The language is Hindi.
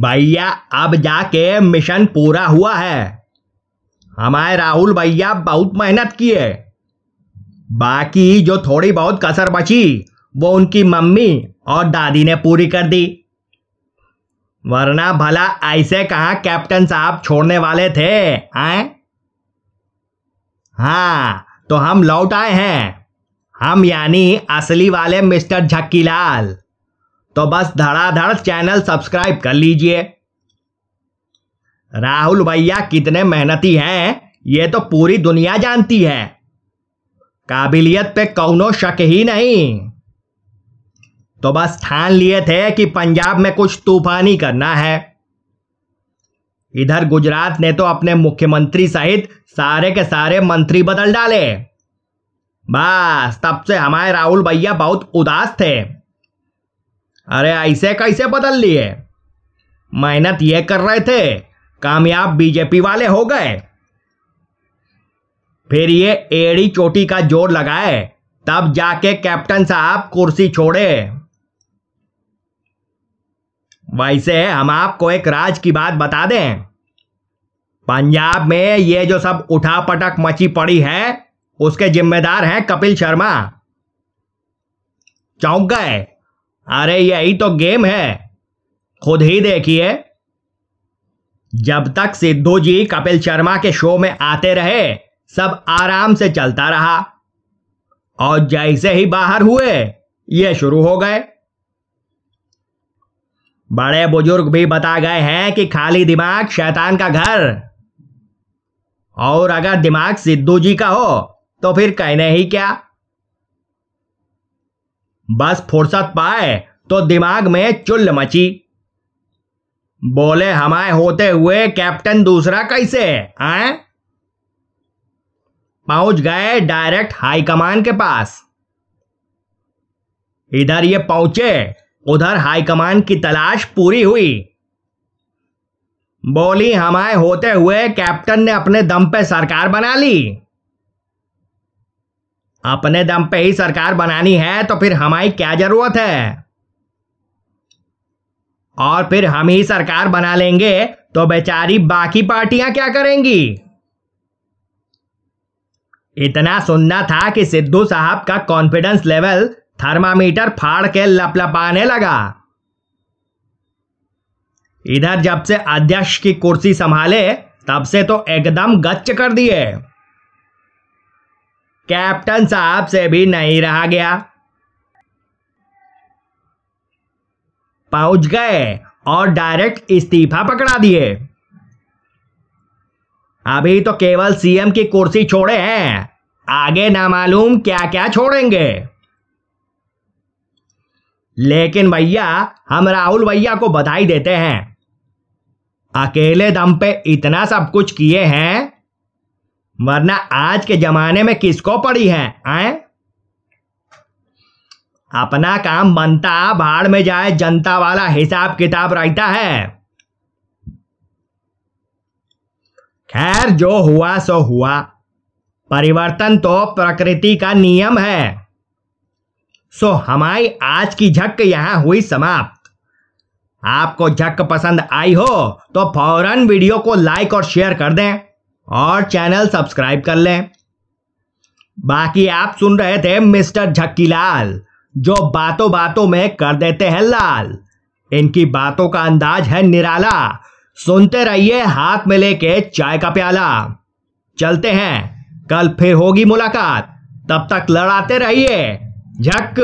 भैया, अब जाके मिशन पूरा हुआ है। हमारे राहुल भैया बहुत मेहनत किए। बाकी जो थोड़ी बहुत कसर बची, वो उनकी मम्मी और दादी ने पूरी कर दी। वरना भला ऐसे कहा कैप्टन साहब छोड़ने वाले थे आए हाँ तो हम लौट आए हैं। हम यानी असली वाले मिस्टर झक्कीलाल। तो बस धड़ाधड़ चैनल सब्सक्राइब कर लीजिए। राहुल भैया कितने मेहनती हैं, ये तो पूरी दुनिया जानती है। काबिलियत पे कौनो शक ही नहीं। तो बस ठान लिए थे कि पंजाब में कुछ तूफानी करना है। इधर गुजरात ने तो अपने मुख्यमंत्री सहित सारे के सारे मंत्री बदल डाले। बस तब से हमारे राहुल भैया बहुत उदास थे। अरे ऐसे कैसे बदल लिए? मेहनत ये कर रहे थे, कामयाब बीजेपी वाले हो गए। फिर ये एड़ी चोटी का ज़ोर लगाए, तब जाके कैप्टन साहब कुर्सी छोड़े। वैसे हम आपको एक राज की बात बता दें। पंजाब में ये जो सब उठा पटक मची पड़ी है, उसके जिम्मेदार हैं कपिल शर्मा। चौंक गए। अरे यही तो गेम है। खुद ही देखिए। जब तक सिद्धू जी कपिल शर्मा के शो में आते रहे, सब आराम से चलता रहा। और जैसे ही बाहर हुए, ये शुरू हो गए। बड़े बुज़ुर्ग भी बता गए हैं कि खाली दिमाग शैतान का घर। और अगर दिमाग सिद्धू जी का हो तो फिर कहने ही क्या? बस फुर्सत पाए तो दिमाग में चुल्ल मची। बोले, हमारे होते हुए कैप्टन दूसरा कैसे आए? पहुँच गए डायरेक्ट हाईकमान के पास। इधर ये पहुँचे, उधर हाईकमान की तलाश पूरी हुई। बोली, हमारे होते हुए कैप्टन ने अपने दम पे सरकार बना ली। अपने दम पे ही सरकार बनानी है तो फिर हमारी क्या ज़रूरत है? और फिर हम ही सरकार बना लेंगे तो बेचारी बाकी पार्टियाँ क्या करेंगी? इतना सुनना था कि सिद्धू साहब का कॉन्फिडेंस लेवल थर्मामीटर फाड़ के लपलपाने लगा। इधर जब से अध्यक्ष की कुर्सी संभाले, तब से तो एकदम गच्च कर दिए। कैप्टन साहब से भी नहीं रहा गया। पहुँच गए और डायरेक्ट इस्तीफा पकड़ा दिए। अभी तो केवल सीएम की कुर्सी छोड़े हैं। आगे ना मालूम क्या क्या छोड़ेंगे। लेकिन भैया, हम राहुल भैया को बधाई देते हैं। अकेले दम पे इतना सब कुछ किए हैं। वरना आज के जमाने में किसको पड़ी है, आए? अपना काम बनता भाड़ में जाए, जनता वाला हिसाब किताब रहता है। खैर, जो हुआ, सो हुआ। परिवर्तन तो प्रकृति का नियम है। सो हमारी आज की झक यहाँ हुई समाप्त। आपको झक पसंद आई हो तो फ़ौरन वीडियो को लाइक और शेयर कर दें। और चैनल सब्सक्राइब कर लें। बाकी आप सुन रहे थे मिस्टर झक्कीलाल, जो बातों बातों में कर देते हैं लाल। इनकी बातों का अंदाज है निराला। सुनते रहिए हाथ में लेके चाय का प्याला। चलते हैं। कल फिर होगी मुलाकात। तब तक लड़ाते रहिए। झक!